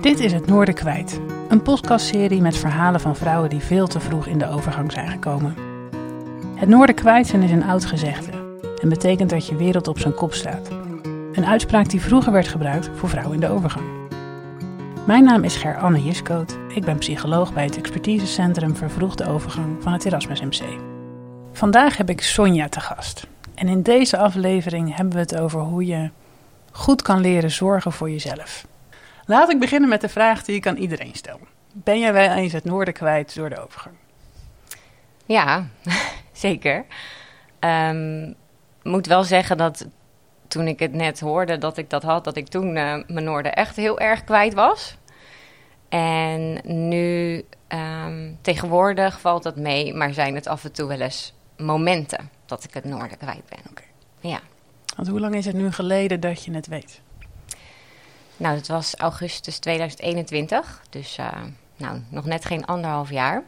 Dit is Het Noorden Kwijt, een podcastserie met verhalen van vrouwen die veel te vroeg in de overgang zijn gekomen. Het Noorden Kwijt zijn is een oud gezegde en betekent dat je wereld op zijn kop staat. Een uitspraak die vroeger werd gebruikt voor vrouwen in de overgang. Mijn naam is Ger-Anne Jiskoot. Ik ben psycholoog bij het expertisecentrum Vervroegde Overgang van het Erasmus MC. Vandaag heb ik Sonja te gast. En in deze aflevering hebben we het over hoe je goed kan leren zorgen voor jezelf. Laat ik beginnen met de vraag die ik aan iedereen stel. Ben jij wel eens het noorden kwijt door de overgang? Ja, zeker. Um, moet wel zeggen dat toen ik het net hoorde dat ik dat had, dat ik toen uh, mijn noorden echt heel erg kwijt was. En nu, um, tegenwoordig valt dat mee, maar zijn het af en toe wel eens momenten dat ik het noorden kwijt ben. Oké. Ja. Want hoe lang is het nu geleden dat je het weet? Nou, dat was augustus 2021, dus uh, nou, nog net geen anderhalf jaar.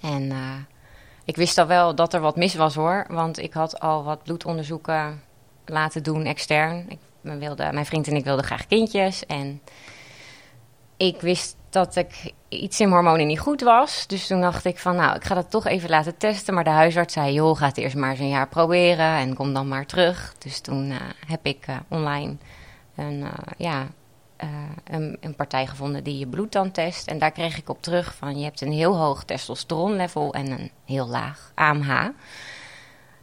En uh, ik wist al wel dat er wat mis was hoor, want ik had al wat bloedonderzoeken laten doen extern. Ik, wilde, mijn vriend en ik wilden graag kindjes en ik wist dat ik iets in mijn hormonen niet goed was. Dus toen dacht ik van, nou, ik ga dat toch even laten testen. Maar de huisarts zei, joh, ga het eerst maar eens een jaar proberen en kom dan maar terug. Dus toen uh, heb ik online een, uh, ja, een, een, partij gevonden die je bloed dan test. En daar kreeg ik op terug van, je hebt een heel hoog testosteronlevel en een heel laag AMH.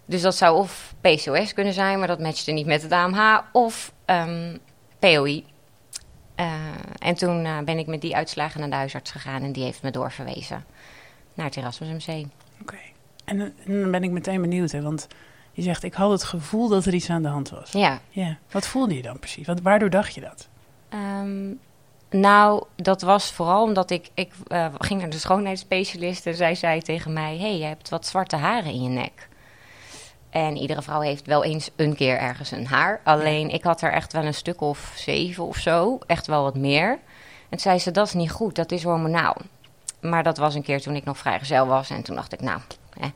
Dus dat zou of PCOS kunnen zijn, maar dat matchte niet met het AMH. Of um, POI, uh, en toen ben ik met die uitslagen naar de huisarts gegaan en die heeft me doorverwezen naar het Erasmus MC. Oké, en, dan ben ik meteen benieuwd, hè, want je zegt ik had het gevoel dat er iets aan de hand was. Ja. ja. Wat voelde je dan precies? Wat, waardoor dacht je dat? Um, nou, dat was vooral omdat ik, ik uh, ging naar de schoonheidsspecialist en zij zei tegen mij: hey, je hebt wat zwarte haren in je nek. En iedere vrouw heeft wel eens een keer ergens een haar. Alleen ik had er echt wel een stuk of zeven of zo. Echt wel wat meer. En zei ze, dat is niet goed, dat is hormonaal. Maar dat was een keer toen ik nog vrijgezel was. En toen dacht ik, nou, eh,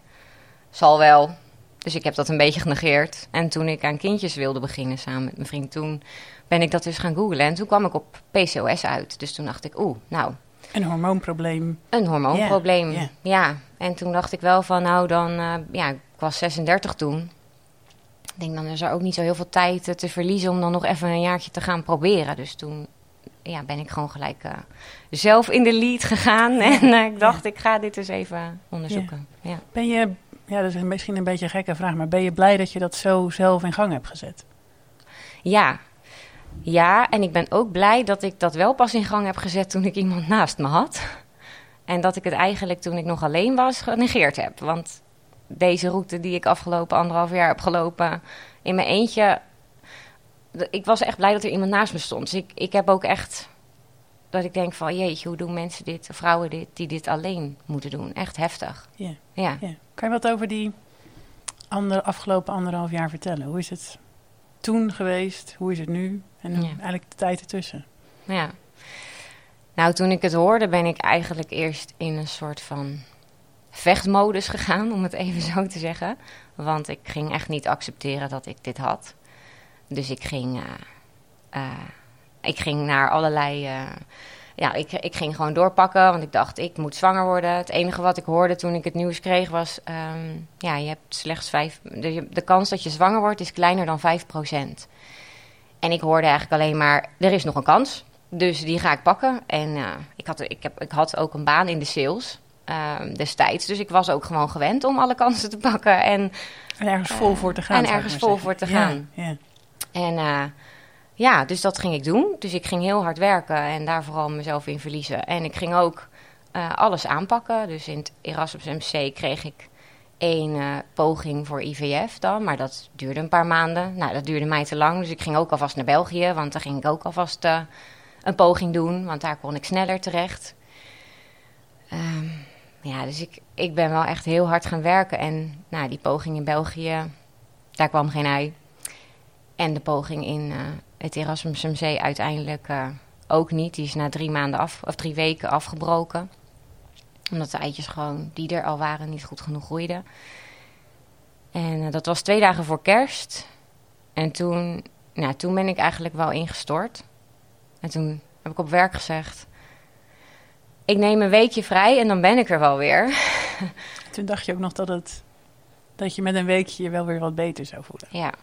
zal wel. Dus ik heb dat een beetje genegeerd. En toen ik aan kindjes wilde beginnen samen met mijn vriend, toen ben ik dat dus gaan googlen. En toen kwam ik op PCOS uit. Dus toen dacht ik, oeh, nou... Een hormoonprobleem. Een hormoonprobleem, yeah, yeah. ja. En toen dacht ik wel van, nou dan, uh, ja, ik was 36 toen. Ik denk, dan is er ook niet zo heel veel tijd uh, te verliezen om dan nog even een jaartje te gaan proberen. Dus toen ja, ben ik gewoon gelijk uh, zelf in de lead gegaan. En ik dacht, ja. ik ga dit eens even onderzoeken. Ja. Ben je, ja, dat is misschien een beetje een gekke vraag, maar ben je blij dat je dat zo zelf in gang hebt gezet? Ja, ja, en ik ben ook blij dat ik dat wel pas in gang heb gezet toen ik iemand naast me had. En dat ik het eigenlijk toen ik nog alleen was genegeerd heb. Want deze route die ik afgelopen anderhalf jaar heb gelopen in mijn eentje. Ik was echt blij dat er iemand naast me stond. Dus ik, ik heb ook echt dat ik denk van jeetje, hoe doen mensen dit, vrouwen dit, die dit alleen moeten doen? Echt heftig. Yeah. Ja. Yeah. Kan je wat over die ander, afgelopen anderhalf jaar vertellen? Hoe is het toen geweest? Hoe is het nu? En eigenlijk de tijd ertussen. Ja. Nou, toen ik het hoorde, ben ik eigenlijk eerst in een soort van vechtmodus gegaan, om het even zo te zeggen. Want ik ging echt niet accepteren dat ik dit had. Dus ik ging, uh, uh, ik ging naar allerlei. Uh, ja, ik, ik ging gewoon doorpakken, want ik dacht, ik moet zwanger worden. Het enige wat ik hoorde toen ik het nieuws kreeg was: um, ja, je hebt slechts vijf. De, de kans dat je zwanger wordt is kleiner dan 5%. En ik hoorde eigenlijk alleen maar: er is nog een kans. Dus die ga ik pakken. En uh, ik, had, ik, heb, ik had ook een baan in de sales uh, destijds. Dus ik was ook gewoon gewend om alle kansen te pakken. En, en ergens vol voor te gaan. En ergens vol voor te gaan. Ja, ja. En ja, dus dat ging ik doen. Dus ik ging heel hard werken en daar vooral mezelf in verliezen. En ik ging ook uh, alles aanpakken. Dus in het Erasmus MC kreeg ik één uh, poging voor IVF dan. Maar dat duurde een paar maanden. Nou, dat duurde mij te lang. Dus ik ging ook alvast naar België. Want daar ging ik ook alvast uh, een poging doen. Want daar kon ik sneller terecht. Um, ja, dus ik, ik ben wel echt heel hard gaan werken. En nou, die poging in België, daar kwam geen ei. En de poging in het Erasmus MC uiteindelijk uh, ook niet. Die is na drie maanden af, of drie weken afgebroken. Omdat de eitjes gewoon, die er al waren, niet goed genoeg groeiden. En uh, dat was twee dagen voor kerst. En toen, nou, toen ben ik eigenlijk wel ingestort. En toen heb ik op werk gezegd. Ik neem een weekje vrij en dan ben ik er wel weer. Toen dacht je ook nog dat, het, dat je met een weekje je wel weer wat beter zou voelen. Ja,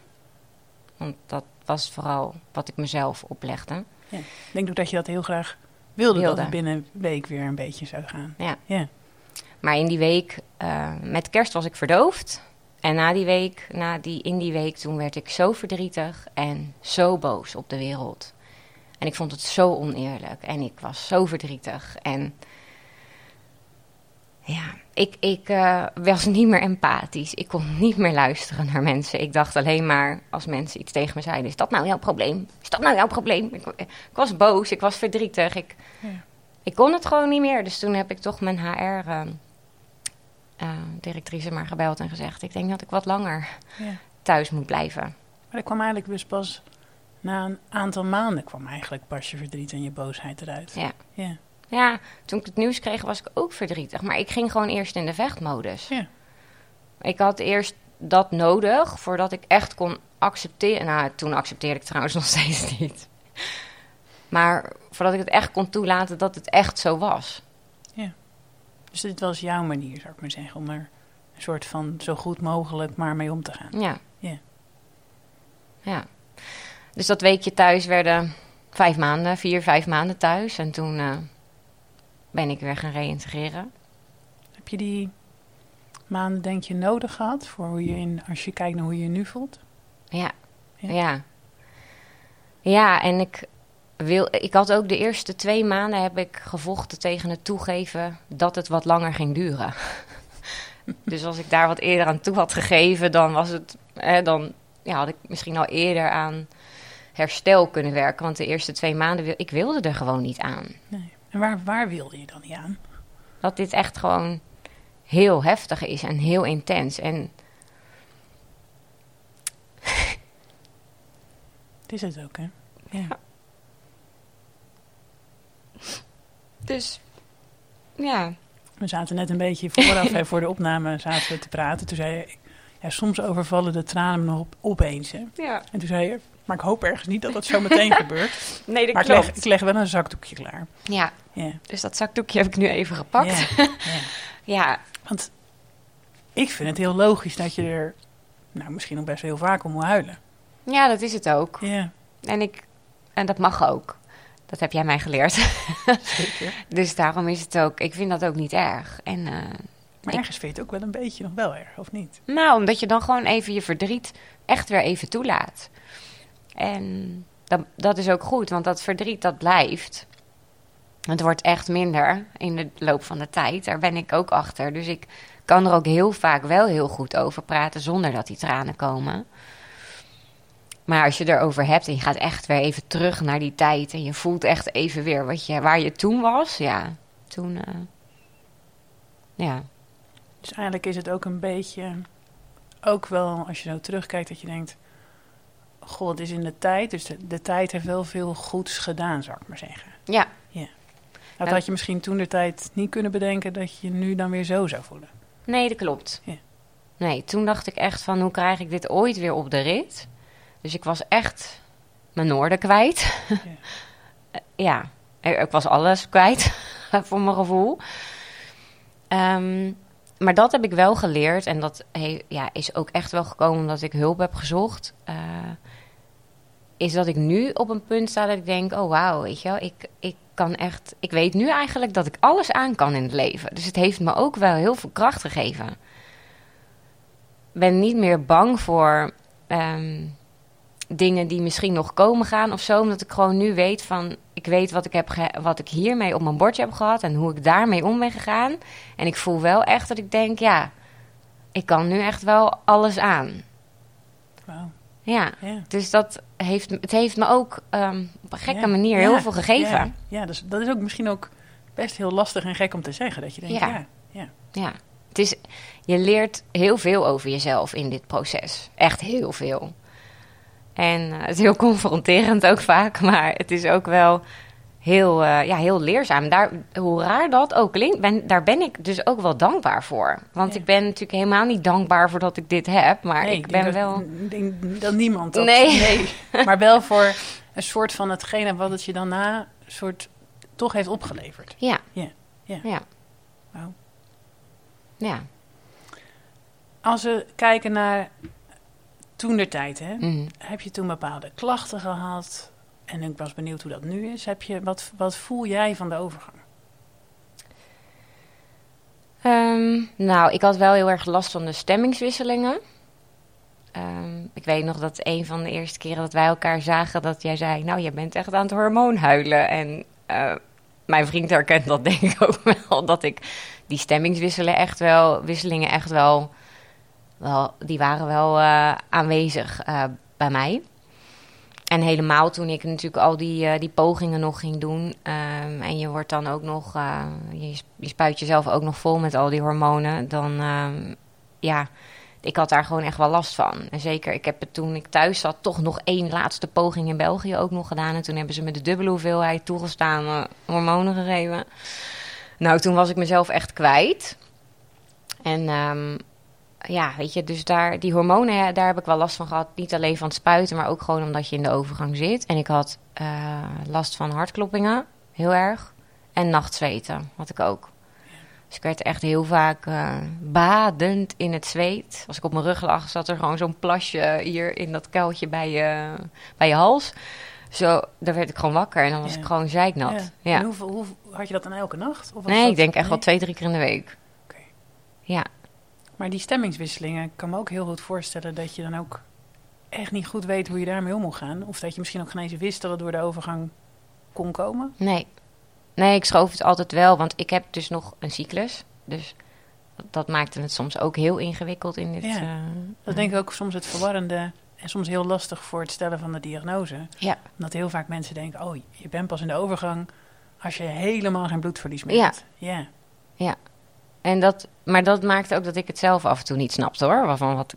want dat was vooral wat ik mezelf oplegde. Ja. Ik denk ook dat je dat heel graag wilde, Wilde. dat het binnen een week weer een beetje zou gaan. Ja. Ja. Maar in die week, eh, met kerst was ik verdoofd. En na die week, na die, in die week, toen werd ik zo verdrietig en zo boos op de wereld. En ik vond het zo oneerlijk en ik was zo verdrietig. En ja, ik, ik eh, was niet meer empathisch. Ik kon niet meer luisteren naar mensen. Ik dacht alleen maar, als mensen iets tegen me zeiden, is dat nou jouw probleem? Is dat nou jouw probleem? Ik, ik was boos, ik was verdrietig. Ik, Ja. ik kon het gewoon niet meer. Dus toen heb ik toch mijn HR... eh, eh, directrice maar gebeld en gezegd: Ik denk dat ik wat langer Ja. thuis moet blijven. Maar dat kwam eigenlijk dus pas na een aantal maanden kwam eigenlijk pas je verdriet en je boosheid eruit. Ja. Ja. Ja, toen ik het nieuws kreeg, was ik ook verdrietig. Maar ik ging gewoon eerst in de vechtmodus. Ja. Ik had eerst dat nodig voordat ik echt kon accepteren. Nou, toen accepteerde ik trouwens nog steeds niet. Maar voordat ik het echt kon toelaten dat het echt zo was. Dus dit was jouw manier, zou ik maar zeggen, om er een soort van zo goed mogelijk maar mee om te gaan. Ja. Ja. Ja. Dus dat weekje thuis werden vijf maanden, vier, vijf maanden thuis. En toen eh, ben ik weer gaan reïntegreren. Heb je die maanden denk je nodig gehad voor hoe je in, als je kijkt naar hoe je je nu voelt? Ja. Ja. Ja. Ja, en ik, wil, ik had ook de eerste twee maanden heb ik gevochten tegen het toegeven dat het wat langer ging duren. dus als ik daar wat eerder aan toe had gegeven, dan was het, hè, dan ja, had ik misschien al eerder aan herstel kunnen werken. Want de eerste twee maanden, wil, ik wilde er gewoon niet aan. Nee. En waar, waar wilde je dan niet aan? Dat dit echt gewoon heel heftig is en heel intens. En Het is het ook, hè? Ja. dus, ja. We zaten net een beetje vooraf, hè, voor de opname zaten we te praten. Toen zei je, ja, soms overvallen de tranen me nog op, opeens, hè? ja. En toen zei je, maar ik hoop ergens niet dat dat zo meteen gebeurt. Nee, dat Maar ik leg, ik leg wel een zakdoekje klaar. Ja, Ja, dus dat zakdoekje heb ik nu even gepakt. ja, ja. Want ik vind het heel logisch dat je er, nou, misschien nog best heel vaak om moet huilen. ja, dat is het ook. Ja, En, ik, en dat mag ook. Dat heb jij mij geleerd. zeker. dus daarom is het ook, ik vind dat ook niet erg. En, eh, Maar Ik- ergens vind je het ook wel een beetje nog wel erg, of niet? nou, omdat je dan gewoon even je verdriet echt weer even toelaat. En dat, dat is ook goed, want dat verdriet dat blijft. Het wordt echt minder in de loop van de tijd. Daar ben ik ook achter. Dus ik kan er ook heel vaak wel heel goed over praten zonder dat die tranen komen. Maar als je erover hebt en je gaat echt weer even terug naar die tijd en je voelt echt even weer wat je, waar je toen was, ja, toen, eh, ja, Dus eigenlijk is het ook een beetje, ook wel als je zo terugkijkt, dat je denkt, goh, het is in de tijd. Dus de, de tijd heeft wel veel goeds gedaan, zou ik maar zeggen. ja, Dat had je misschien toen de tijd niet kunnen bedenken dat je nu dan weer zo zou voelen. Nee, dat klopt. Ja. Nee, toen dacht ik echt van hoe krijg ik dit ooit weer op de rit? Dus ik was echt mijn noorden kwijt. Ja. Ja, ik was alles kwijt voor mijn gevoel. Ehm, maar dat heb ik wel geleerd en dat he- ja, is ook echt wel gekomen omdat ik hulp heb gezocht. Eh, is dat ik nu op een punt sta dat ik denk: oh wauw, weet je wel, ik, ik kan echt. Ik weet nu eigenlijk dat ik alles aan kan in het leven. Dus het heeft me ook wel heel veel kracht gegeven. Ben niet meer bang voor ehm, dingen die misschien nog komen gaan of zo. Omdat ik gewoon nu weet van. Ik weet wat ik, heb wat ik hiermee op mijn bordje heb gehad en hoe ik daarmee om ben gegaan. En ik voel wel echt dat ik denk: ja, ik kan nu echt wel alles aan. Wauw. Ja. Ja. Dus dat heeft, het heeft me ook ehm, op een gekke Ja. manier heel veel gegeven. Ja, dus dat is ook misschien ook best heel lastig en gek om te zeggen. Dat je denkt, Ja. ja, ja. Ja. Het is, je leert heel veel over jezelf in dit proces. Echt heel veel. En eh, het is heel confronterend ook vaak, maar het is ook wel heel, eh, ja, heel leerzaam. Daar, hoe raar dat ook klinkt, ben, daar ben ik dus ook wel dankbaar voor. Want Ja. ik ben natuurlijk helemaal niet dankbaar voor dat ik dit heb, maar Nee, ik ben dat, wel... Ik denk dat niemand dat... Nee. nee. Maar wel voor een soort van hetgene wat het je dan na soort toch heeft opgeleverd. Ja. Ja, ja. Ja. Ja. Als we kijken naar toen de tijd, hè, Mhm. heb je toen bepaalde klachten gehad? En ik was benieuwd hoe dat nu is. Heb je, wat, wat voel jij van de overgang? Ehm, nou, ik had wel heel erg last van de stemmingswisselingen. Ehm, ik weet nog dat een van de eerste keren dat wij elkaar zagen, dat jij zei: Nou, je bent echt aan het hormoonhuilen. En eh, mijn vriend herkent dat denk ik ook wel, dat ik die stemmingswisselen echt wel, wisselingen echt wel, wel die waren wel eh, aanwezig eh, bij mij. En helemaal toen ik natuurlijk al die, eh, die pogingen nog ging doen. ehm, en je wordt dan ook nog, eh, je, spuit jezelf ook nog vol met al die hormonen. Dan, ehm, ja, ik had daar gewoon echt wel last van. En zeker, ik heb het toen ik thuis zat toch nog één laatste poging in België ook nog gedaan. En toen hebben ze me de dubbele hoeveelheid toegestaan hormonen gegeven. Nou, toen was ik mezelf echt kwijt. En ehm, ja, weet je, dus daar, die hormonen, daar heb ik wel last van gehad. Niet alleen van het spuiten, maar ook gewoon omdat je in de overgang zit. En ik had eh, last van hartkloppingen, heel erg. En nachtzweten had ik ook. Dus ik werd echt heel vaak eh, badend in het zweet. Als ik op mijn rug lag, zat er gewoon zo'n plasje hier in dat kuiltje bij je, bij je hals. Zo, daar werd ik gewoon wakker en dan was Ja. ik gewoon zeiknat. Ja. En hoeveel, hoe, had je dat dan elke nacht? Of Nee, dat- ik denk echt nee? wel twee, drie keer in de week. Oké. Ja, Maar die stemmingswisselingen, ik kan me ook heel goed voorstellen dat je dan ook echt niet goed weet hoe je daarmee om moet gaan. Of dat je misschien ook geen eens wist dat het door de overgang kon komen. nee. Nee, ik schoof het altijd wel, want ik heb dus nog een cyclus. Dus dat maakte het soms ook heel ingewikkeld in dit. Ja, eh, Dat denk ik ook soms het verwarrende en soms heel lastig voor het stellen van de diagnose. Ja. Omdat heel vaak mensen denken, oh, je bent pas in de overgang als je helemaal geen bloedverlies meer Ja. hebt. Ja. En dat, maar dat maakte ook dat ik het zelf af en toe niet snapte hoor. Waarvan wat,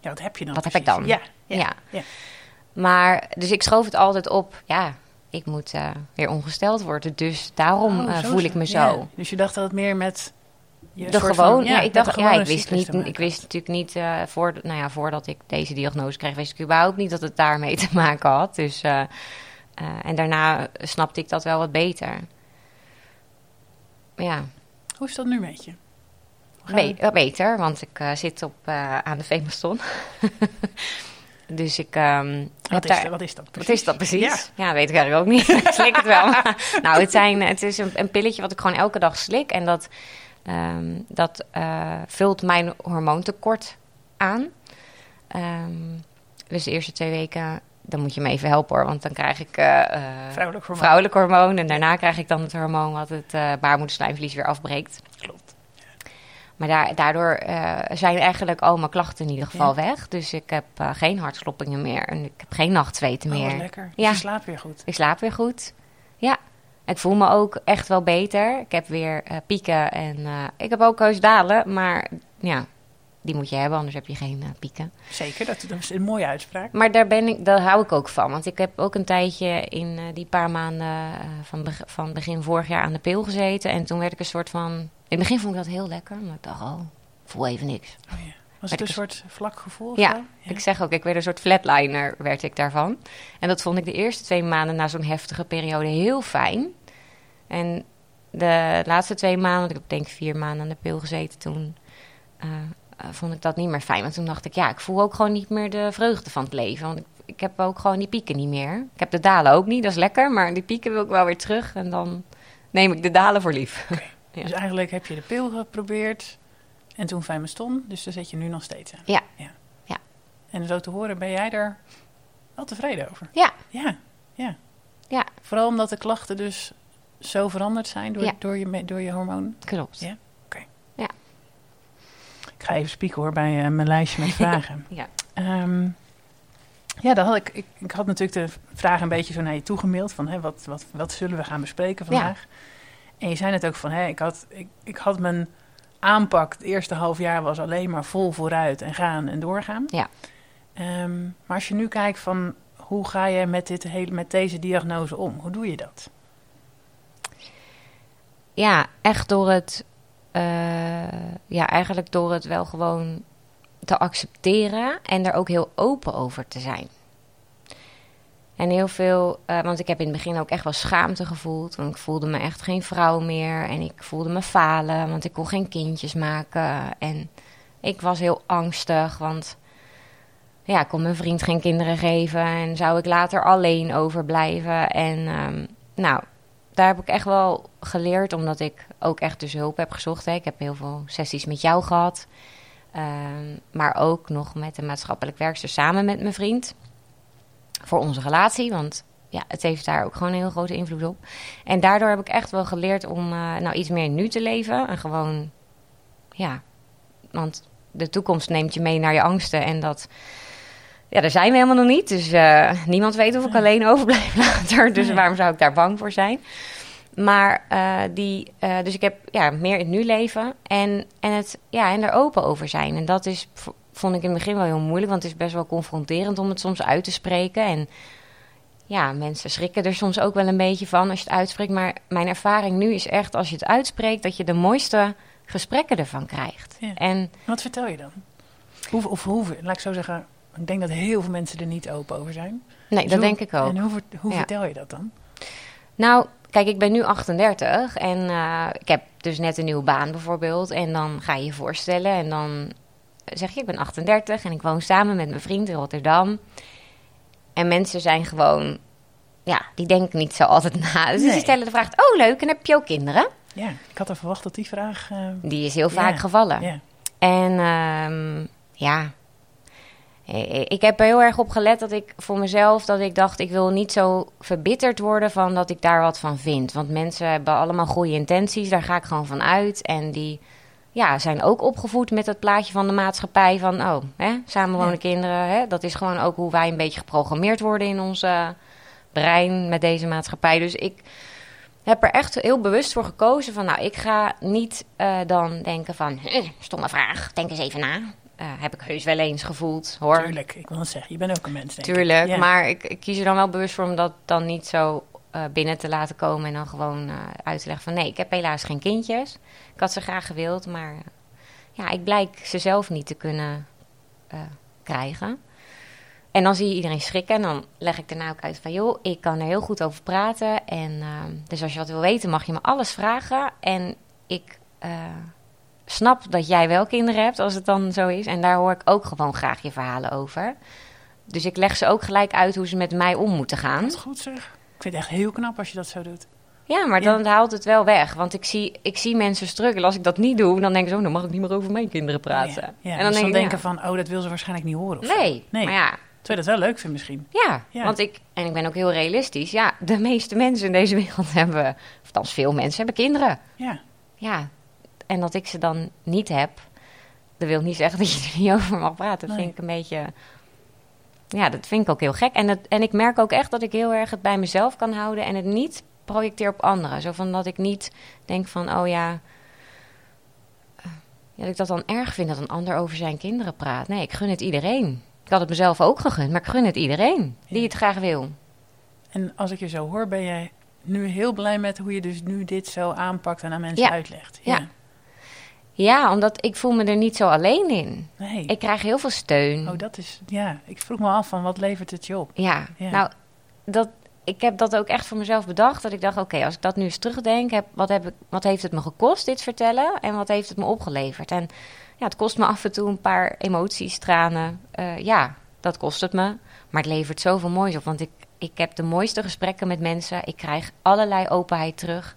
Ja, wat heb je dan Wat heb ik dan? Ja, ja. ja. ja. Maar, dus ik schoof het altijd op, ja, ik moet eh, weer ongesteld worden. Dus daarom Oh, eh, voel ik me Ja. zo. Dus je dacht dat het meer met... je De gewoon, van- ja, ik dacht, ja, ik wist, niet, ik wist natuurlijk niet, eh, voor, nou ja, voordat ik deze diagnose kreeg, wist ik überhaupt niet dat het daarmee te maken had. Dus, en daarna snapte ik dat wel wat beter. Ja, Hoe is dat nu met je? Be- beter, want ik eh, zit op, eh, aan de Vemaston. dus ik ehm, Wat is, daar- dat- wat is dat Wat precies? is dat precies? Ja. Ja, weet ik eigenlijk ook niet. ik slik het wel. nou, het, zijn, het is een, een pilletje wat ik gewoon elke dag slik. En dat, ehm, dat eh, vult mijn hormoontekort aan. Ehm, dus de eerste twee weken, dan moet je me even helpen hoor. Want dan krijg ik eh, Vrouwelijk hormoon. vrouwelijk hormoon. En daarna krijg ik dan het hormoon wat het eh baarmoederslijmvlies weer afbreekt. Klopt. Maar daar, daardoor zijn eigenlijk al mijn klachten in ieder geval Ja. weg. Dus ik heb geen hartkloppingen meer. En ik heb geen nachtzweten Oh, meer. wat lekker. Dus Ja. je slaapt weer goed. Ik slaap weer goed. Ja. Ik voel me ook echt wel beter. Ik heb weer pieken en ik heb ook heus dalen. Maar ja, die moet je hebben, anders heb je geen eh, pieken. Zeker, dat, dat is een mooie uitspraak. Maar daar, ben ik, daar hou ik ook van. Want ik heb ook een tijdje in eh, die paar maanden eh, van, van begin vorig jaar aan de pil gezeten. En toen werd ik een soort van... In het begin vond ik dat heel lekker. Maar ik dacht, oh, voel even niks. Oh, ja. Was het een soort vlak gevoel? Ja? Ik zeg ook, ik werd een soort flatliner, werd ik daarvan. En dat vond ik de eerste twee maanden na zo'n heftige periode heel fijn. En de laatste twee maanden, want ik heb denk ik vier maanden aan de pil gezeten toen, eh, vond ik dat niet meer fijn. Want toen dacht ik, ja, ik voel ook gewoon niet meer de vreugde van het leven. Want ik, ik heb ook gewoon die pieken niet meer. Ik heb de dalen ook niet, dat is lekker. Maar die pieken wil ik wel weer terug en dan neem ik de dalen voor lief. Ja. Dus eigenlijk heb je de pil geprobeerd en toen fijn stond. Dus daar zit je nu nog steeds aan. Ja. ja. Ja. En zo te horen ben jij er wel tevreden over. Ja, Ja, ja. ja, Vooral omdat de klachten dus zo veranderd zijn door, Ja. door, je, door je hormoon. klopt. Ja. Ik ga even spieken hoor bij eh, mijn lijstje met vragen. Ja. Ehm, ja, dan had ik, ik, ik had natuurlijk de vraag een beetje zo naar je toegemaild. Van, hè, wat, wat, wat zullen we gaan bespreken vandaag? En je zei net ook van, hè, ik, had, ik, ik had mijn aanpak, het eerste half jaar was alleen maar vol vooruit en gaan en doorgaan. Ja. Ehm, maar als je nu kijkt van, hoe ga je met, dit hele, met deze diagnose om? Hoe doe je dat? Ja, echt door het. Eh, ja, eigenlijk door het wel gewoon te accepteren en er ook heel open over te zijn. En heel veel, eh, want ik heb in het begin ook echt wel schaamte gevoeld. Want ik voelde me echt geen vrouw meer. En ik voelde me falen, want ik kon geen kindjes maken. En ik was heel angstig, want ja, ik kon mijn vriend geen kinderen geven. En zou ik later alleen overblijven. En ehm, nou, daar heb ik echt wel geleerd, omdat ik ook echt dus hulp heb gezocht. Hè. Ik heb heel veel sessies met jou gehad. Ehm, maar ook nog met een maatschappelijk werkster samen met mijn vriend. Voor onze relatie, want ja, het heeft daar ook gewoon een heel grote invloed op. En daardoor heb ik echt wel geleerd om uh, nou iets meer nu te leven. En gewoon, ja, want de toekomst neemt je mee naar je angsten. En dat, ja, daar zijn we helemaal nog niet. Dus uh, niemand weet of ik alleen overblijf later. Dus waarom zou ik daar bang voor zijn? Maar uh, die, uh, dus ik heb ja, meer in het nu leven en, en, het, ja, en er open over zijn. En dat is, vond ik in het begin wel heel moeilijk, want het is best wel confronterend om het soms uit te spreken. En ja, mensen schrikken er soms ook wel een beetje van als je het uitspreekt. Maar mijn ervaring nu is echt, als je het uitspreekt, dat je de mooiste gesprekken ervan krijgt. Ja. En Wat vertel je dan? Hoe, of hoe, laat ik zo zeggen, ik denk dat heel veel mensen er niet open over zijn. nee, Dus dat hoe- denk ik ook. En hoe, hoe Ja. vertel je dat dan? Nou, kijk, ik ben nu 38 en eh, ik heb dus net een nieuwe baan bijvoorbeeld. En dan ga je je voorstellen en dan zeg je, ik ben 38 en ik woon samen met mijn vriend in Rotterdam. En mensen zijn gewoon, ja, die denken niet zo altijd na. Dus Nee. die stellen de vraag, oh leuk, en heb je ook kinderen? Ja, ik had er verwacht dat die vraag... eh, Die is heel vaak Ja, gevallen. ja. En ehm, ja, ik heb er heel erg op gelet dat ik voor mezelf, dat ik dacht, ik wil niet zo verbitterd worden van dat ik daar wat van vind. Want mensen hebben allemaal goede intenties, daar ga ik gewoon van uit. En die ja, zijn ook opgevoed met het plaatje van de maatschappij van, oh, hè, samenwonen Ja. kinderen. Hè, dat is gewoon ook hoe wij een beetje geprogrammeerd worden in ons eh, brein met deze maatschappij. Dus ik heb er echt heel bewust voor gekozen van, nou, ik ga niet eh, dan denken van, eh, stomme vraag, denk eens even na. Eh, heb ik heus wel eens gevoeld, hoor. Tuurlijk, ik wil het zeggen. Je bent ook een mens, denk ik. Tuurlijk, Ja. maar ik, ik kies er dan wel bewust voor om dat dan niet zo eh, binnen te laten komen en dan gewoon eh, uit te leggen van nee, ik heb helaas geen kindjes. Ik had ze graag gewild, maar ja, ik blijk ze zelf niet te kunnen krijgen. En dan zie je iedereen schrikken en dan leg ik daarna ook uit van joh, ik kan er heel goed over praten. En ehm, dus als je wat wil weten, mag je me alles vragen. En ik snap dat jij wel kinderen hebt, als het dan zo is. En daar hoor ik ook gewoon graag je verhalen over. Dus ik leg ze ook gelijk uit hoe ze met mij om moeten gaan. Dat is goed zeg. Ik vind het echt heel knap als je dat zo doet. Ja, maar Ja. dan haalt het wel weg. Want ik zie, ik zie mensen struggelen. Als ik dat niet doe, dan denken ze... Oh, dan mag ik niet meer over mijn kinderen praten. Ja, ja. En dan dus denk dan ik, denken van, oh, dat wil ze waarschijnlijk niet horen. Of zo. nee. Nee. Maar ja, Terwijl je dat wel leuk vindt misschien. ja, want ik... En ik ben ook heel realistisch. Ja, de meeste mensen in deze wereld hebben... Of veel mensen hebben kinderen. Ja. Ja, en dat ik ze dan niet heb... Dat wil niet zeggen dat je er niet over mag praten. Dat Nee. vind ik een beetje... Ja, dat vind ik ook heel gek. En, het, en ik merk ook echt dat ik heel erg het bij mezelf kan houden... en het niet projecteer op anderen. Zo van dat ik niet denk van, oh ja... eh, Ja, dat ik dat dan erg vind dat een ander over zijn kinderen praat. Nee, ik gun het iedereen. Ik had het mezelf ook gegund, maar ik gun het iedereen die het graag wil. En als ik je zo hoor, ben jij nu heel blij met hoe je dus nu dit zo aanpakt en aan mensen Ja. uitlegt. Ja. Ja, omdat ik voel me er niet zo alleen in. Nee. Ik krijg heel veel steun. Oh, dat is, ja. Ik vroeg me af van, wat levert het je op? Ja, Ja. nou, dat, ik heb dat ook echt voor mezelf bedacht. Dat ik dacht, oké, als ik dat nu eens terugdenk, heb, wat, heb ik, wat heeft het me gekost, dit vertellen? En wat heeft het me opgeleverd? En ja, het kost me af en toe een paar emoties, tranen. Eh, ja, dat kost het me. Maar het levert zoveel moois op. Want ik, ik heb de mooiste gesprekken met mensen. Ik krijg allerlei openheid terug.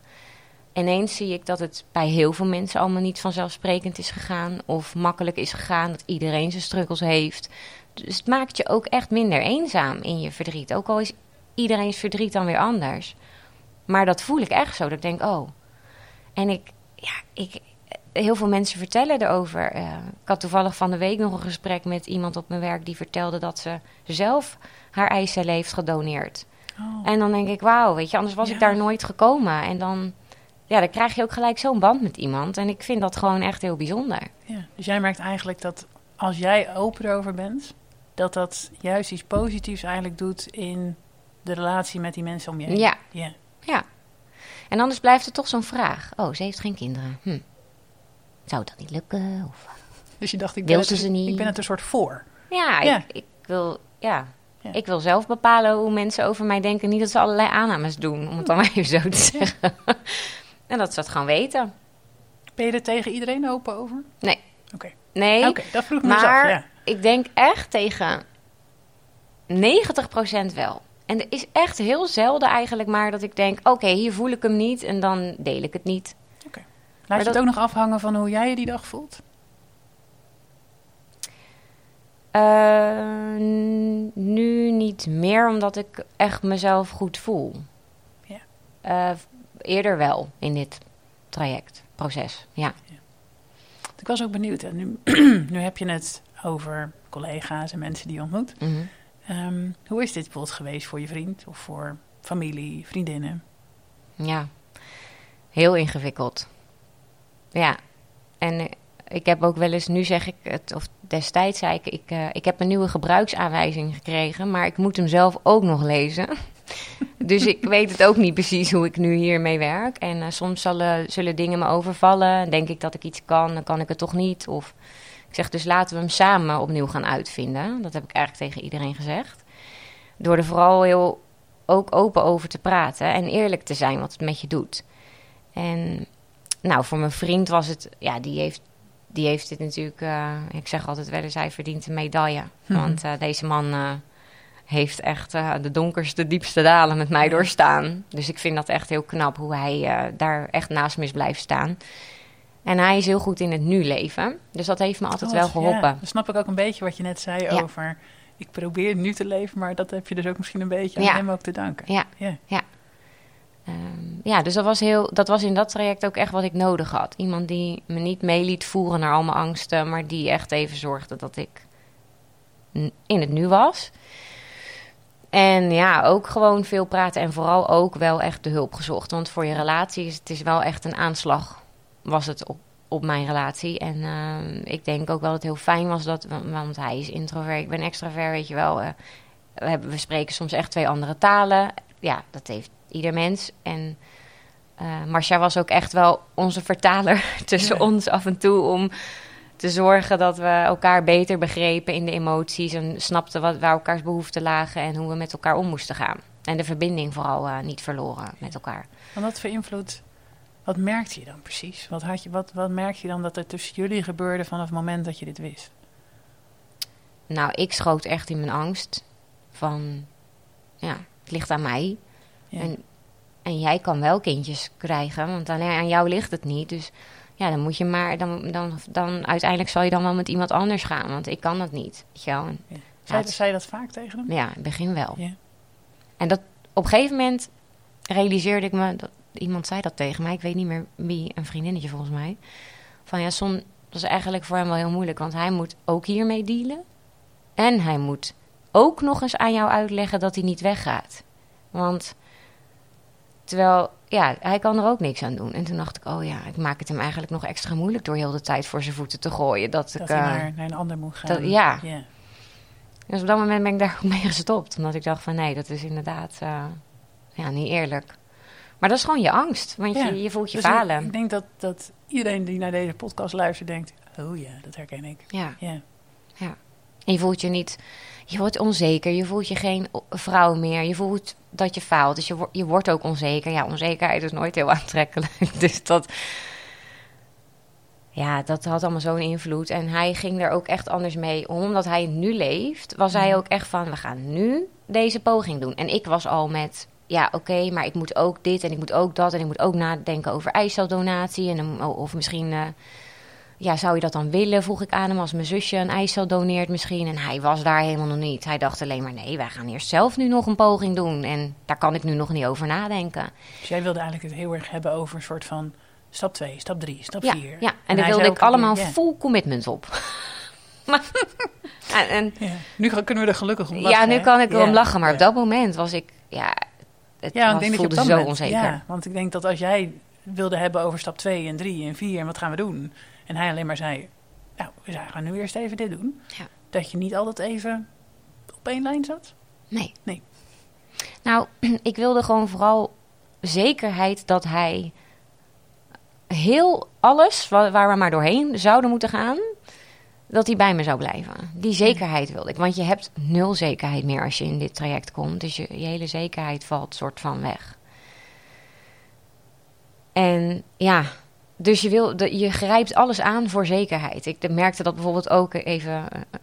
Ineens zie ik dat het bij heel veel mensen allemaal niet vanzelfsprekend is gegaan. Of makkelijk is gegaan. Dat iedereen zijn struggles heeft. Dus het maakt je ook echt minder eenzaam in je verdriet. Ook al is iedereen's verdriet dan weer anders. Maar dat voel ik echt zo. Dat ik denk, oh. En ik, ja, ik, heel veel mensen vertellen erover. Eh, ik had toevallig van de week nog een gesprek met iemand op mijn werk die vertelde dat ze zelf haar eicellen heeft gedoneerd. Oh. En dan denk ik, wauw, weet je, anders was Ja. ik daar nooit gekomen. En dan, ja, dan krijg je ook gelijk zo'n band met iemand. En ik vind dat gewoon echt heel bijzonder. Ja. Dus jij merkt eigenlijk dat als jij open erover bent, dat dat juist iets positiefs eigenlijk doet in de relatie met die mensen om je heen. Ja. ja. Ja. En anders blijft er toch zo'n vraag. Oh, ze heeft geen kinderen. Hm. Zou dat niet lukken? Of... Dus je dacht, ik ben, het, ze niet? ik ben het een soort voor. Ja, Ja. Ik, ik wil, ja, Ja. Ik wil zelf bepalen hoe mensen over mij denken. Niet dat ze allerlei aannames doen, om het dan maar even zo te zeggen. En dat ze het gewoon weten. Ben je er tegen iedereen open over? Nee. Oké. Nee, Oké, dat vroeg ik me dus maar af. Ja. ik denk echt tegen 90% wel. En er is echt heel zelden eigenlijk maar dat ik denk... oké, hier voel ik hem niet en dan deel ik het niet. Laat Maar je dat- het ook nog afhangen van hoe jij je die dag voelt? Eh, nu niet meer, omdat ik echt mezelf goed voel. Ja. Eh, eerder wel in dit traject, proces. Ja. Ik was ook benieuwd. En nu, nu heb je het over collega's en mensen die je ontmoet. Mhm. Ehm, hoe is dit bijvoorbeeld geweest voor je vriend of voor familie, vriendinnen? Ja, heel ingewikkeld. Ja, en eh, ik heb ook wel eens, nu zeg ik het, of destijds zei ik, ik, eh, ik heb een nieuwe gebruiksaanwijzing gekregen, maar ik moet hem zelf ook nog lezen. dus ik weet het ook niet precies hoe ik nu hiermee werk. En eh, soms zullen, zullen dingen me overvallen. Denk ik dat ik iets kan, dan kan ik het toch niet. Of ik zeg dus laten we hem samen opnieuw gaan uitvinden. Dat heb ik eigenlijk tegen iedereen gezegd. Door er vooral heel ook open over te praten en eerlijk te zijn wat het met je doet. En nou, voor mijn vriend was het, ja, die heeft, die heeft dit natuurlijk, eh, ik zeg altijd wel eens, hij verdient een medaille. Mhm. Want eh, deze man heeft echt eh, de donkerste, diepste dalen met mij doorstaan. Dus ik vind dat echt heel knap hoe hij eh, daar echt naast me is blijven staan. En hij is heel goed in het nu leven. Dus dat heeft me altijd Oh, wel ja, geholpen. dan snap ik ook een beetje wat je net zei Ja. over... ik probeer nu te leven, maar dat heb je dus ook misschien een beetje aan Ja. hem ook te danken. Ja. Ja. Ehm, ja, dus dat was, heel, dat was in dat traject ook echt wat ik nodig had. Iemand die me niet mee liet voeren naar al mijn angsten, maar die echt even zorgde dat ik in het nu was. En ja, ook gewoon veel praten en vooral ook wel echt de hulp gezocht. Want voor je relatie is het is wel echt een aanslag, was het op, op mijn relatie. En ehm, ik denk ook wel dat het heel fijn was dat, want, hij is introvert, ik ben extravert, weet je wel. eh, we, hebben, we spreken soms echt twee andere talen. Ja, dat heeft ieder mens. En eh Marcia was ook echt wel onze vertaler tussen Ja. ons af en toe om te zorgen dat we elkaar beter begrepen in de emoties en snapten wat, waar elkaars behoeften lagen en hoe we met elkaar om moesten gaan. En de verbinding vooral eh, niet verloren met elkaar. Want wat voor invloed, wat merkte je dan precies? Wat, had je, wat, wat merk je dan dat er tussen jullie gebeurde vanaf het moment dat je dit wist? Nou, ik schoot echt in mijn angst van, ja, het ligt aan mij. Ja. En, en jij kan wel kindjes krijgen, want alleen aan jou ligt het niet. Dus ja, dan moet je maar, dan, dan, dan uiteindelijk zal je dan wel met iemand anders gaan, want ik kan dat niet. Weet je wel? En, Ja. ja, je dat vaak tegen hem? ja, in het begin wel. Ja. En dat, op een gegeven moment realiseerde ik me, dat, iemand zei dat tegen mij, ik weet niet meer wie, een vriendinnetje volgens mij. Van ja, som, dat is eigenlijk voor hem wel heel moeilijk, want hij moet ook hiermee dealen. En hij moet ook nog eens aan jou uitleggen dat hij niet weggaat. Want terwijl, ja, hij kan er ook niks aan doen. En toen dacht ik, oh ja, ik maak het hem eigenlijk nog extra moeilijk door heel de tijd voor zijn voeten te gooien. Dat, Dat ik, hij eh, naar, naar een ander moet gaan. dat- ja. ja. dus op dat moment ben ik daar ook mee gestopt. Omdat ik dacht van nee, dat is inderdaad eh, ja, niet eerlijk. Maar dat is gewoon je angst. Want Ja, je, je voelt je Dus falen. Ik denk dat, dat iedereen die naar deze podcast luistert denkt... oh ja, dat herken ik. Ja. Ja. En je voelt je niet... Je wordt onzeker. Je voelt je geen vrouw meer. Je voelt dat je faalt. Dus je, wo- je wordt ook onzeker. Ja, onzekerheid is nooit heel aantrekkelijk. Dus dat... Ja, dat had allemaal zo'n invloed. En hij ging er ook echt anders mee. om. Omdat hij nu leeft, was hij Mhm. ook echt van... we gaan nu deze poging doen. En ik was al met... Ja, oké, maar ik moet ook dit en ik moet ook dat... en ik moet ook nadenken over eiceldonatie. En dan, of misschien... eh, ja, zou je dat dan willen? Vroeg ik aan hem als mijn zusje een eicel doneert misschien. En hij was daar helemaal nog niet. Hij dacht alleen maar, nee, wij gaan eerst zelf nu nog een poging doen. En daar kan ik nu nog niet over nadenken. Dus jij wilde eigenlijk het heel erg hebben over een soort van... stap 2, stap 3, stap Ja, 4. ja. en, daar wilde ik allemaal ja. full commitment op. maar, en, en- Ja. Nu kunnen we er gelukkig om ja, lachen. nu hè? kan ik Ja, erom lachen. Maar ja. op dat moment was ik, ja, het Ja, ik was, voelde dat zo moment, onzeker. Ja, want ik denk dat als jij wilde hebben over stap 2 en 3 en 4 en wat gaan we doen? En hij alleen maar zei, nou, we gaan nu eerst even dit doen. Ja. Dat je niet altijd even op één lijn zat. Nee. Nee. Nou, ik wilde gewoon vooral zekerheid dat hij heel alles wa- waar we maar doorheen zouden moeten gaan, dat hij bij me zou blijven. Die zekerheid wilde ik. Want je hebt nul zekerheid meer als je in dit traject komt. Dus je, je hele zekerheid valt soort van weg. En ja, dus je, wil, je grijpt alles aan voor zekerheid. Ik merkte dat bijvoorbeeld ook even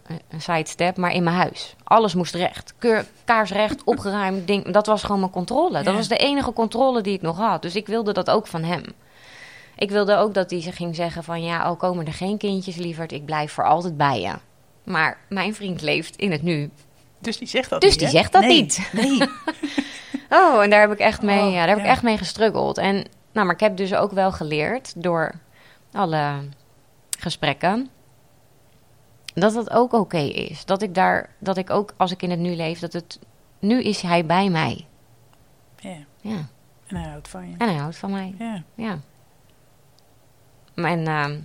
een, een sidestep, maar in mijn huis. Alles moest recht. Keur, kaarsrecht, opgeruimd ding. Dat was gewoon mijn controle. Dat Ja. was de enige controle die ik nog had. Dus ik wilde dat ook van hem. Ik wilde ook dat hij ze ging zeggen van... ja, oh, komen er geen kindjes, lieverd. Ik blijf voor altijd bij je. Maar mijn vriend leeft in het nu. Dus die zegt dat Dus niet, die hè? zegt dat Nee, niet. Nee. Oh, en daar heb ik echt mee, Oh, ja, daar heb ik echt mee gestruggeld. En, nou, maar ik heb dus ook wel geleerd door alle gesprekken dat het ook oké is. Dat ik daar, dat ik ook als ik in het nu leef, dat het nu is hij bij mij. Ja. Ja, En hij houdt van je. en hij houdt van mij. Ja. Ja. En ehm,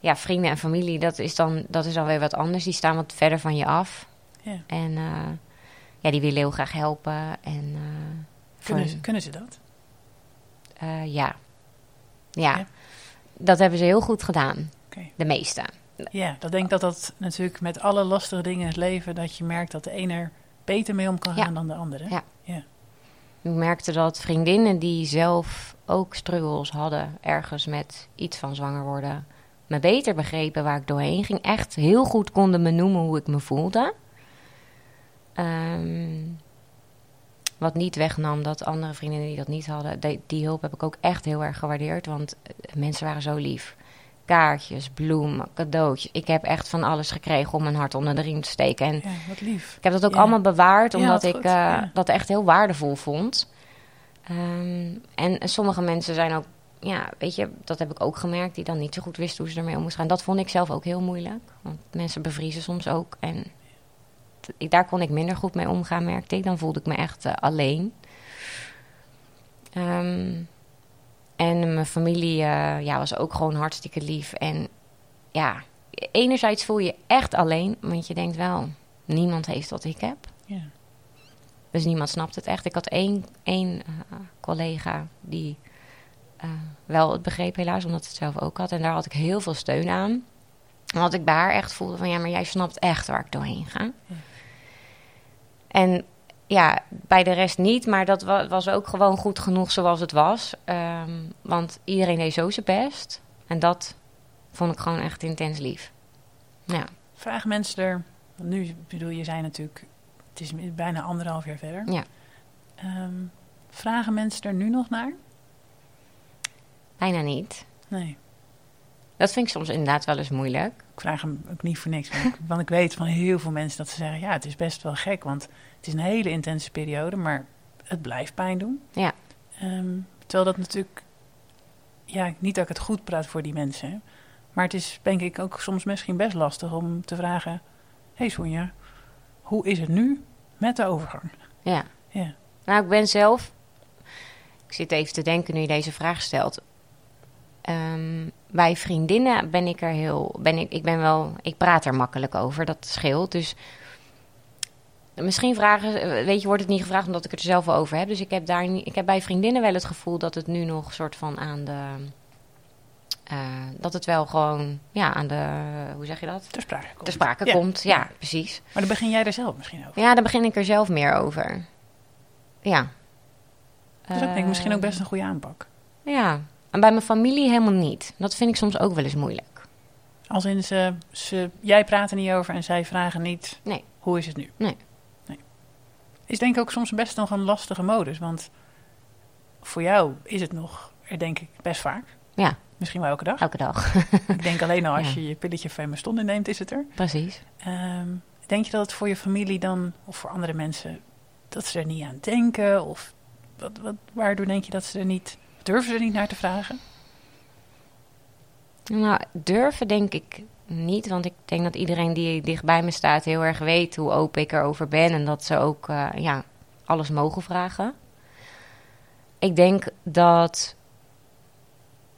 ja, vrienden en familie, dat is, dan, dat is dan weer wat anders. Die staan wat verder van je af. Ja. En eh, ja, die willen heel graag helpen. En, eh, Kunnen, ze, kunnen ze dat? Eh, ja. ja. Ja? Dat hebben ze heel goed gedaan. De meeste. Ja, dat denk ik dat dat natuurlijk met alle lastige dingen in het leven... dat je merkt dat de ene er beter mee om kan Ja. gaan dan de andere. Ja. Ja. Ik merkte dat vriendinnen die zelf ook struggles hadden, ergens met iets van zwanger worden, me beter begrepen waar ik doorheen ging. Echt heel goed konden benoemen hoe ik me voelde. Ehm, wat niet wegnam dat andere vriendinnen die dat niet hadden, die, die hulp heb ik ook echt heel erg gewaardeerd, want eh, mensen waren zo lief. Kaartjes, bloemen, cadeautjes. Ik heb echt van alles gekregen om mijn hart onder de riem te steken. En ja, wat lief. ik heb dat ook Ja. allemaal bewaard, omdat ik eh, dat echt heel waardevol vond. Ehm, en sommige mensen zijn ook, ja, weet je, dat heb ik ook gemerkt, die dan niet zo goed wisten hoe ze ermee om moesten gaan. Dat vond ik zelf ook heel moeilijk, want mensen bevriezen soms ook. En daar kon ik minder goed mee omgaan, merkte ik. Dan voelde ik me echt eh, alleen. Ehm, en mijn familie eh, ja, was ook gewoon hartstikke lief. En ja, enerzijds voel je je echt alleen, want je denkt wel, niemand heeft wat ik heb. Ja. Dus niemand snapt het echt. Ik had één, één eh, collega die wel het begreep helaas, omdat het zelf ook had. En daar had ik heel veel steun aan. Omdat ik bij haar echt voelde van, ja, maar jij snapt echt waar ik doorheen ga. Ja. En ja, bij de rest niet, maar dat wa- was ook gewoon goed genoeg zoals het was. Ehm, want iedereen deed zo zijn best. En dat vond ik gewoon echt intens lief. Ja, Vragen mensen er... Want nu, bedoel, je zei natuurlijk... Het is bijna anderhalf jaar verder. Ja. Ehm, vragen mensen er nu nog naar? bijna niet. Nee. Dat vind ik soms inderdaad wel eens moeilijk. Ik vraag hem ook niet voor niks. Want ik, want ik weet van heel veel mensen dat ze zeggen... ja, het is best wel gek, want het is een hele intense periode... maar het blijft pijn doen. Ja. Ehm, terwijl dat natuurlijk... Ja, niet dat ik het goed praat voor die mensen... hè, maar het is denk ik ook soms misschien best lastig om te vragen... hé hey Sonja, hoe is het nu met de overgang? Ja. Ja. Nou, ik ben zelf. Ik zit even te denken nu je deze vraag stelt. Ehm, bij vriendinnen ben ik er heel. Ben ik, ik ben wel. Ik praat er makkelijk over, dat scheelt. Dus. Misschien vragen, weet je, wordt het niet gevraagd omdat ik het er zelf wel over heb. Dus ik heb, daar niet, ik heb bij vriendinnen wel het gevoel dat het nu nog soort van aan de. eh, dat het wel gewoon, ja, aan de. Hoe zeg je dat? Ter sprake komt. Ter sprake Ja. komt, ja, precies. Maar dan begin jij er zelf misschien over. Ja, daar begin ik er zelf meer over. Ja. Dat is ook denk ik misschien ook Eh, best een goede aanpak. Ja, en bij mijn familie helemaal niet. Dat vind ik soms ook wel eens moeilijk. Als in ze, ze, jij praat er niet over en zij vragen niet, Nee. hoe is het nu? Nee. nee. Is denk ik ook soms best nog een lastige modus, want voor jou is het nog, er denk ik, best vaak. Ja. Misschien wel elke dag. Elke dag. ik denk alleen al als Ja. je je pilletje Femestonde neemt, is het er. Precies. Ehm, denk je dat het voor je familie dan, of voor andere mensen, dat ze er niet aan denken? Of wat, wat, waardoor denk je dat ze er niet, durven ze niet naar te vragen? Nou, durven denk ik niet. Want ik denk dat iedereen die dichtbij me staat heel erg weet hoe open ik erover ben. En dat ze ook eh, ja, alles mogen vragen. Ik denk dat.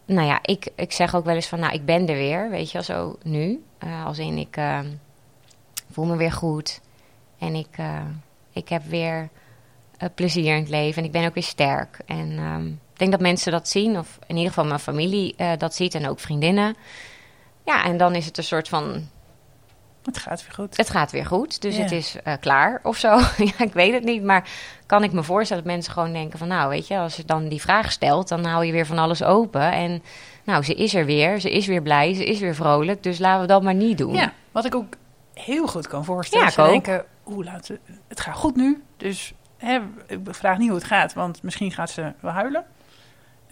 Nou ja, ik, ik zeg ook wel eens van, nou, ik ben er weer, weet je zo nu. Eh, als in, ik eh, voel me weer goed. En ik, ik heb weer plezier in het leven. En ik ben ook weer sterk. En ehm, ik denk dat mensen dat zien, of in ieder geval mijn familie eh, dat ziet en ook vriendinnen. Ja, en dan is het een soort van Het gaat weer goed. Het gaat weer goed, dus Ja. het is eh, klaar of zo. ja, ik weet het niet, maar kan ik me voorstellen dat mensen gewoon denken van... nou, weet je, als je dan die vraag stelt, dan hou je weer van alles open. En nou, ze is er weer, ze is weer blij, ze is weer vrolijk, dus laten we dat maar niet doen. Ja, wat ik ook heel goed kan voorstellen. Ja, ze ik ook. denken, oeh, laten we- het gaat goed nu. Dus hè, ik vraag niet hoe het gaat, want misschien gaat ze wel huilen.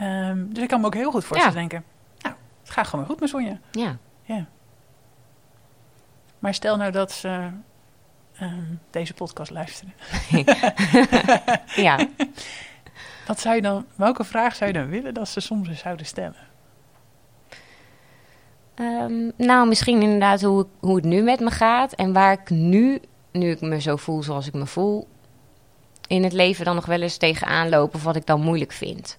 Ehm, dus ik kan me ook heel goed voorstellen denken, nou, het gaat gewoon weer goed met Sonja. ja. Maar stel nou dat ze ehm, deze podcast luisteren. ja. Wat zou je dan, welke vraag zou je dan willen dat ze soms eens zouden stellen? Ehm, nou, misschien inderdaad hoe, hoe het nu met me gaat. En waar ik nu, nu ik me zo voel zoals ik me voel, in het leven dan nog wel eens tegenaan loop of wat ik dan moeilijk vind.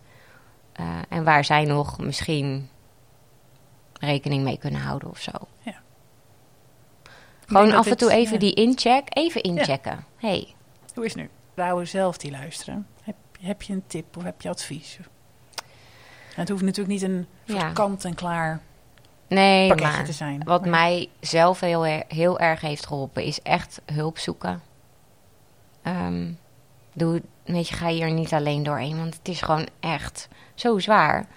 Eh, en waar zij nog misschien rekening mee kunnen houden of zo. Ja. Gewoon af en toe dit- even ja. die incheck, even inchecken. Hey, Hoe is het nu? Vrouwen zelf die luisteren. Heb, heb je een tip of heb je advies? En het hoeft natuurlijk niet een soort Ja. kant-en-klaar nee, maar te zijn. wat Maar- mij zelf heel, heel erg heeft geholpen is echt hulp zoeken. Ehm, doe, weet je, ga hier niet alleen doorheen, want het is gewoon echt zo zwaar.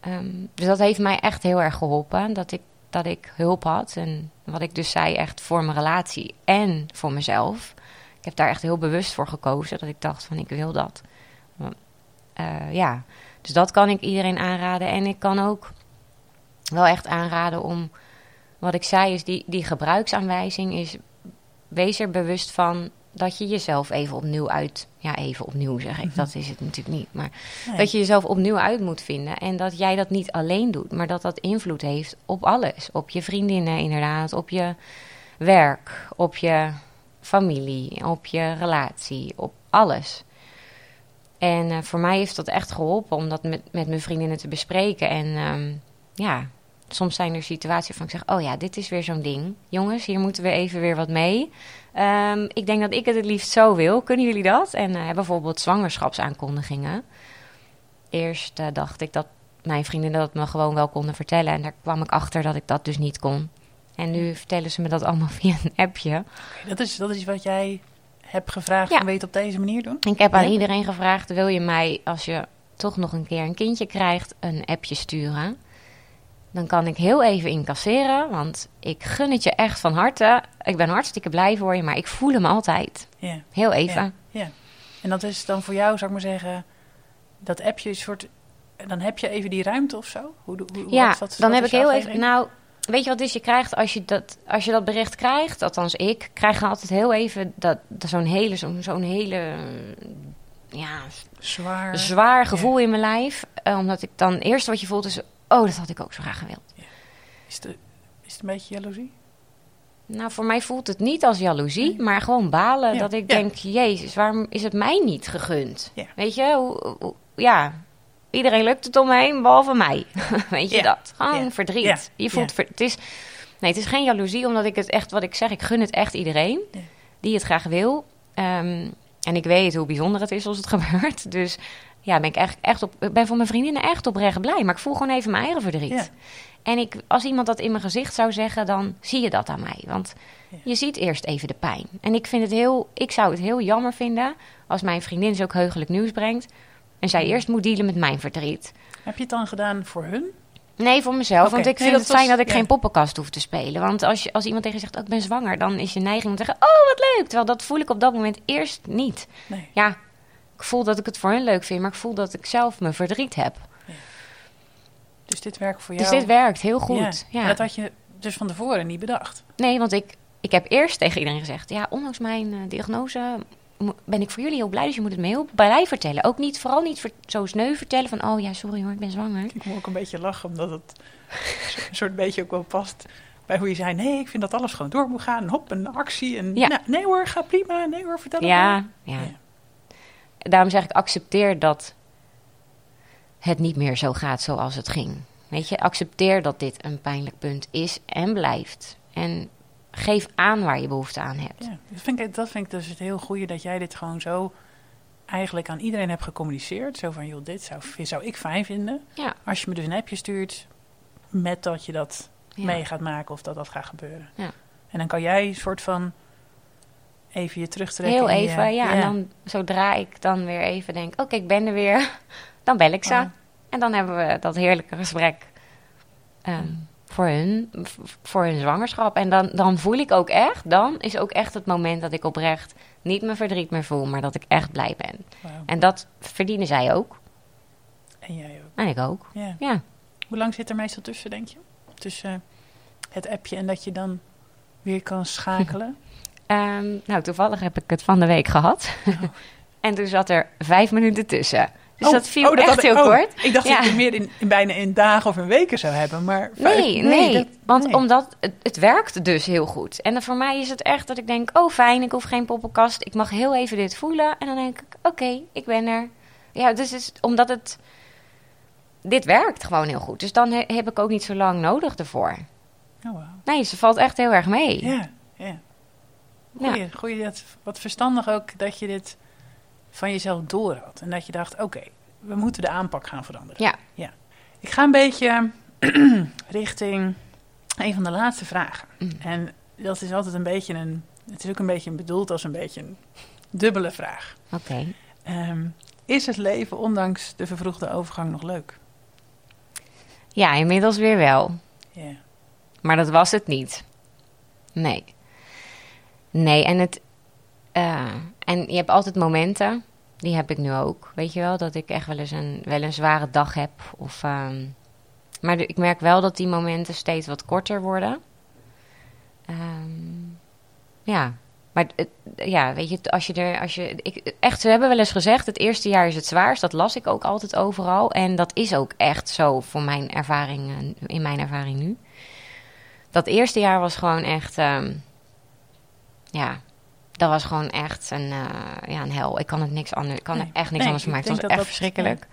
Ehm, dus dat heeft mij echt heel erg geholpen, dat ik, dat ik hulp had. En wat ik dus zei, echt voor mijn relatie en voor mezelf. Ik heb daar echt heel bewust voor gekozen, dat ik dacht van ik wil dat. Eh, ja, dus dat kan ik iedereen aanraden. En ik kan ook wel echt aanraden om, wat ik zei, is die, die gebruiksaanwijzing is, wees er bewust van dat je jezelf even opnieuw uit, ja even opnieuw zeg ik, dat is het natuurlijk niet, maar Nee. dat je jezelf opnieuw uit moet vinden en dat jij dat niet alleen doet, maar dat dat invloed heeft op alles, op je vriendinnen inderdaad, op je werk, op je familie, op je relatie, op alles. En eh, voor mij heeft dat echt geholpen om dat met, met mijn vriendinnen te bespreken. En ehm, ja, soms zijn er situaties waarvan ik zeg: Oh ja, dit is weer zo'n ding. Jongens, hier moeten we even weer wat mee. Ehm, ik denk dat ik het het liefst zo wil. Kunnen jullie dat? En eh, bijvoorbeeld zwangerschapsaankondigingen. Eerst eh, dacht ik dat mijn vriendinnen dat me gewoon wel konden vertellen. En daar kwam ik achter dat ik dat dus niet kon. En nu vertellen ze me dat allemaal via een appje. Dat, is, dat is wat jij hebt gevraagd Ja. van weet op deze manier doen? Ik heb aan iedereen gevraagd: wil je mij, als je toch nog een keer een kindje krijgt, een appje sturen? Dan kan ik heel even incasseren, want ik gun het je echt van harte. Ik ben hartstikke blij voor je, maar ik voel hem altijd. Heel even. Ja. En dat is dan voor jou, zou ik maar zeggen, dat appje een soort... Dan heb je even die ruimte of zo? Hoe, hoe, hoe Ja, dat, dan heb is ik heel even. Nou, weet je wat is? Je krijgt als je dat, als je dat bericht krijgt, althans ik, krijg altijd heel even dat, dat zo'n hele, zo'n zo'n hele, ja, Zwaar. zwaar gevoel in mijn lijf. Eh, omdat ik dan eerst wat je voelt is, oh, dat had ik ook zo graag gewild. Is, het, is het een beetje jaloezie? Nou, voor mij voelt het niet als jaloezie, maar gewoon balen. Ja, Dat ik denk, jezus, waarom is het mij niet gegund? Weet je, hoe, hoe- ja, iedereen lukt het omheen, behalve mij. Weet je dat? Gewoon verdriet. Je voelt, ver- het is, nee, het is geen jaloezie, omdat ik het echt, wat ik zeg, ik gun het echt iedereen die het graag wil. Ehm, en ik weet hoe bijzonder het is als het gebeurt. Dus ja, ben ik echt, echt op, ben voor mijn vriendinnen echt oprecht blij. Maar ik voel gewoon even mijn eigen verdriet. Ja. En ik, als iemand dat in mijn gezicht zou zeggen, dan zie je dat aan mij. Want Ja. je ziet eerst even de pijn. En ik, vind het heel, ik zou het heel jammer vinden als mijn vriendin zulk heugelijk nieuws brengt. En zij eerst moet dealen met mijn verdriet. Heb je het dan gedaan voor hun? Nee, voor mezelf. Want ik vind het fijn dat ik ja. geen poppenkast hoef te spelen. Want als, je, als iemand tegen je zegt, oh, ik ben zwanger, dan is je neiging om te zeggen, oh, wat leuk. Terwijl dat voel ik op dat moment eerst niet. Nee. Ja, ik voel dat ik het voor hen leuk vind, maar ik voel dat ik zelf mijn verdriet heb. Dus dit werkt voor jou? Dus dit werkt heel goed. Ja. Dat had je dus van tevoren niet bedacht. Nee, want ik, ik heb eerst tegen iedereen gezegd: ja, ondanks mijn eh, diagnose ben ik voor jullie heel blij. Dus je moet het me heel blij vertellen. Ook niet, vooral niet ver- zo sneu vertellen van: oh ja, sorry hoor, ik ben zwanger. Ik moet ook een beetje lachen, omdat het een soort beetje ook wel past bij hoe je zei... nee, ik vind dat alles gewoon door moet gaan. En hop, een actie. En Ja. nou, nee hoor, ga prima. Nee hoor, vertel het Ja, maar. ja. Ja. Daarom zeg ik: accepteer dat het niet meer zo gaat zoals het ging. Weet je, accepteer dat dit een pijnlijk punt is en blijft. En geef aan waar je behoefte aan hebt. Ja, dat vind, ik, dat vind ik dus het heel goede dat jij dit gewoon zo eigenlijk aan iedereen hebt gecommuniceerd. Zo van, joh, dit zou, zou ik fijn vinden. Ja. Als je me dus een appje stuurt met dat je dat Ja. mee gaat maken of dat dat gaat gebeuren. Ja. En dan kan jij een soort van even je terugtrekken. Heel je- even, ja. En dan zodra ik dan weer even denk, oké, ik ben er weer, dan bel ik ze. Oh. En dan hebben we dat heerlijke gesprek ehm, voor, hun, voor hun zwangerschap. En dan, dan voel ik ook echt, dan is ook echt het moment dat ik oprecht niet mijn verdriet meer voel, maar dat ik echt blij ben. En dat verdienen zij ook. En jij ook. En ik ook. Ja. Ja. Hoe lang zit er meestal tussen, denk je? Tussen het appje en dat je dan weer kan schakelen? Ehm, nou, toevallig heb ik het van de week gehad. en toen zat er vijf minuten tussen. Dus Oh, dat viel oh, dat echt ik- heel oh, kort. Ik dacht Ja. dat je het meer in, in bijna in dagen of in weken zou hebben. Maar vijf- Nee, nee, dat- want nee. omdat het, het werkt dus heel goed. En voor mij is het echt dat ik denk, oh fijn, ik hoef geen poppenkast. Ik mag heel even dit voelen. En dan denk ik, oké, ik ben er. Ja, dus is omdat het... Dit werkt gewoon heel goed. Dus dan he- heb ik ook niet zo lang nodig ervoor. Oh, wauw. Nee, ze valt echt heel erg mee. Ja. Goeie, goeie dat, wat verstandig ook dat je dit van jezelf door had. En dat je dacht, oké, we moeten de aanpak gaan veranderen. Ja. ja. Ik ga een beetje richting een van de laatste vragen. Mm. En dat is altijd een beetje een... Het is ook een beetje bedoeld als een beetje een dubbele vraag. Oké. Ehm, is het leven ondanks de vervroegde overgang nog leuk? Ja, inmiddels weer wel. Ja. Maar dat was het niet. Nee. Nee, en het. eh, en je hebt altijd momenten. Die heb ik nu ook. Weet je wel, dat ik echt wel eens een, wel een zware dag heb. Of, ehm, maar ik merk wel dat die momenten steeds wat korter worden. Ehm, ja. Maar ja, weet je, als je er. Als je, ik, echt, ze hebben wel eens gezegd: het eerste jaar is het zwaarst. Dat las ik ook altijd overal. En dat is ook echt zo voor mijn ervaring, in mijn ervaring nu. Dat eerste jaar was gewoon echt. ehm, ja, dat was gewoon echt een, eh, ja, een hel. Ik kan het niks anders. Ik kan Nee. er echt niks Nee, anders van maken. Het was echt dat- verschrikkelijk.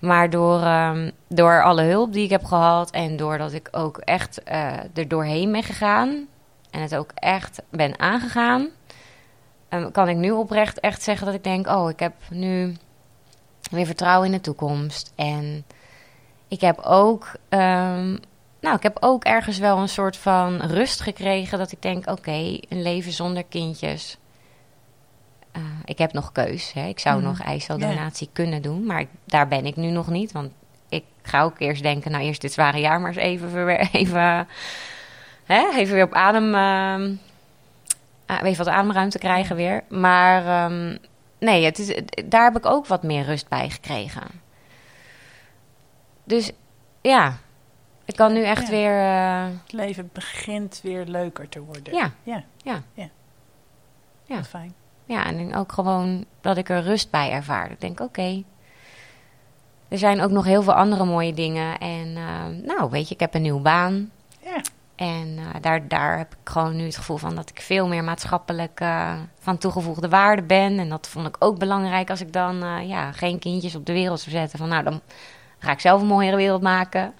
Maar door, ehm, door alle hulp die ik heb gehad en doordat ik ook echt eh er doorheen ben gegaan en het ook echt ben aangegaan, ehm, kan ik nu oprecht echt zeggen dat ik denk: oh, ik heb nu weer vertrouwen in de toekomst. En ik heb ook, ehm, nou, ik heb ook ergens wel een soort van rust gekregen dat ik denk: oké, een leven zonder kindjes. Eh, ik heb nog keus. Hè. Ik zou Mhm. nog eiceldonatie kunnen doen, maar daar ben ik nu nog niet. Want ik ga ook eerst denken, nou eerst dit zware jaar maar eens even, even, hè, even weer op adem, ehm, ah, even wat ademruimte krijgen weer. Maar ehm, nee, het is, daar heb ik ook wat meer rust bij gekregen. Dus ja, ik kan nu echt Ja. weer, eh, Het leven begint weer leuker te worden. ja, Ja. Ja. ja. Ja. Fijn. Ja, en ook gewoon dat ik er rust bij ervaar. Ik denk, oké. Er zijn ook nog heel veel andere mooie dingen. En eh, nou, weet je, ik heb een nieuwe baan. Ja. En eh, daar, daar heb ik gewoon nu het gevoel van dat ik veel meer maatschappelijk van toegevoegde waarde ben. En dat vond ik ook belangrijk als ik dan ja, geen kindjes op de wereld zou zetten. Van nou, dan ga ik zelf een mooiere wereld maken.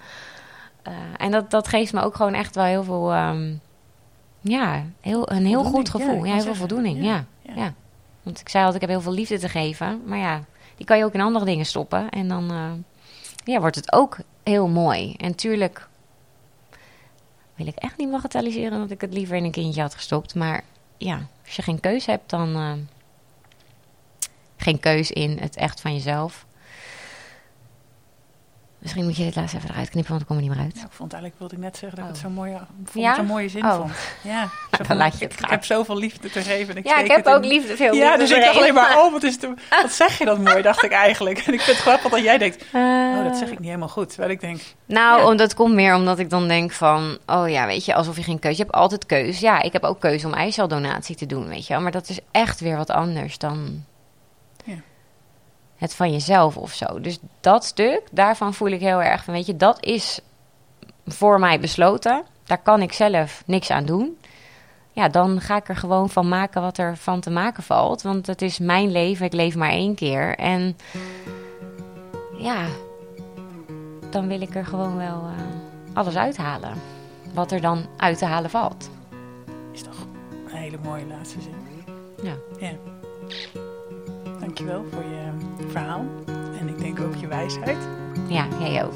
Eh, en dat, dat geeft me ook gewoon echt wel heel veel, ehm, ja, heel, een heel Voldoening, goed gevoel. Ja, heel veel voldoening, ja. Ja. ja. Want ik zei altijd, ik heb heel veel liefde te geven. Maar ja, die kan je ook in andere dingen stoppen. En dan eh, ja, wordt het ook heel mooi. En tuurlijk wil ik echt niet bagatelliseren dat ik het liever in een kindje had gestopt. Maar ja, als je geen keus hebt, dan eh, geen keus in het echt van jezelf. Misschien moet je dit laatst even eruit knippen, want ik kom er niet meer uit. Ja, ik vond eigenlijk, wilde ik net zeggen, dat ik Oh. het zo'n mooie, Ja? zo'n mooie zin Oh. vond. Ja, Dan van, laat je het ik, heb zoveel liefde te geven. En ik Ja, ik heb ook in- liefde, veel Ja, dus ik dacht alleen maar, oh, wat, is wat zeg je dat mooi, dacht ik eigenlijk. En ik vind het grappig dat jij denkt, oh, dat zeg ik niet helemaal goed. Terwijl ik denk, Nou, Ja. dat komt meer omdat ik dan denk van... Oh ja, weet je, alsof je geen keuze... Je hebt altijd keus. Ja, ik heb ook keuze om eiceldonatie te doen, weet je wel. Maar dat is echt weer wat anders dan... Het van jezelf of zo. Dus dat stuk, daarvan voel ik heel erg van... Weet je, dat is voor mij besloten. Daar kan ik zelf niks aan doen. Ja, dan ga ik er gewoon van maken wat er van te maken valt. Want het is mijn leven. Ik leef maar één keer. En ja, dan wil ik er gewoon wel eh, alles uithalen. Wat er dan uit te halen valt. is toch een hele mooie laatste zin. Ja. Ja. Dankjewel voor je En ik denk ook je wijsheid. Ja, jij ook.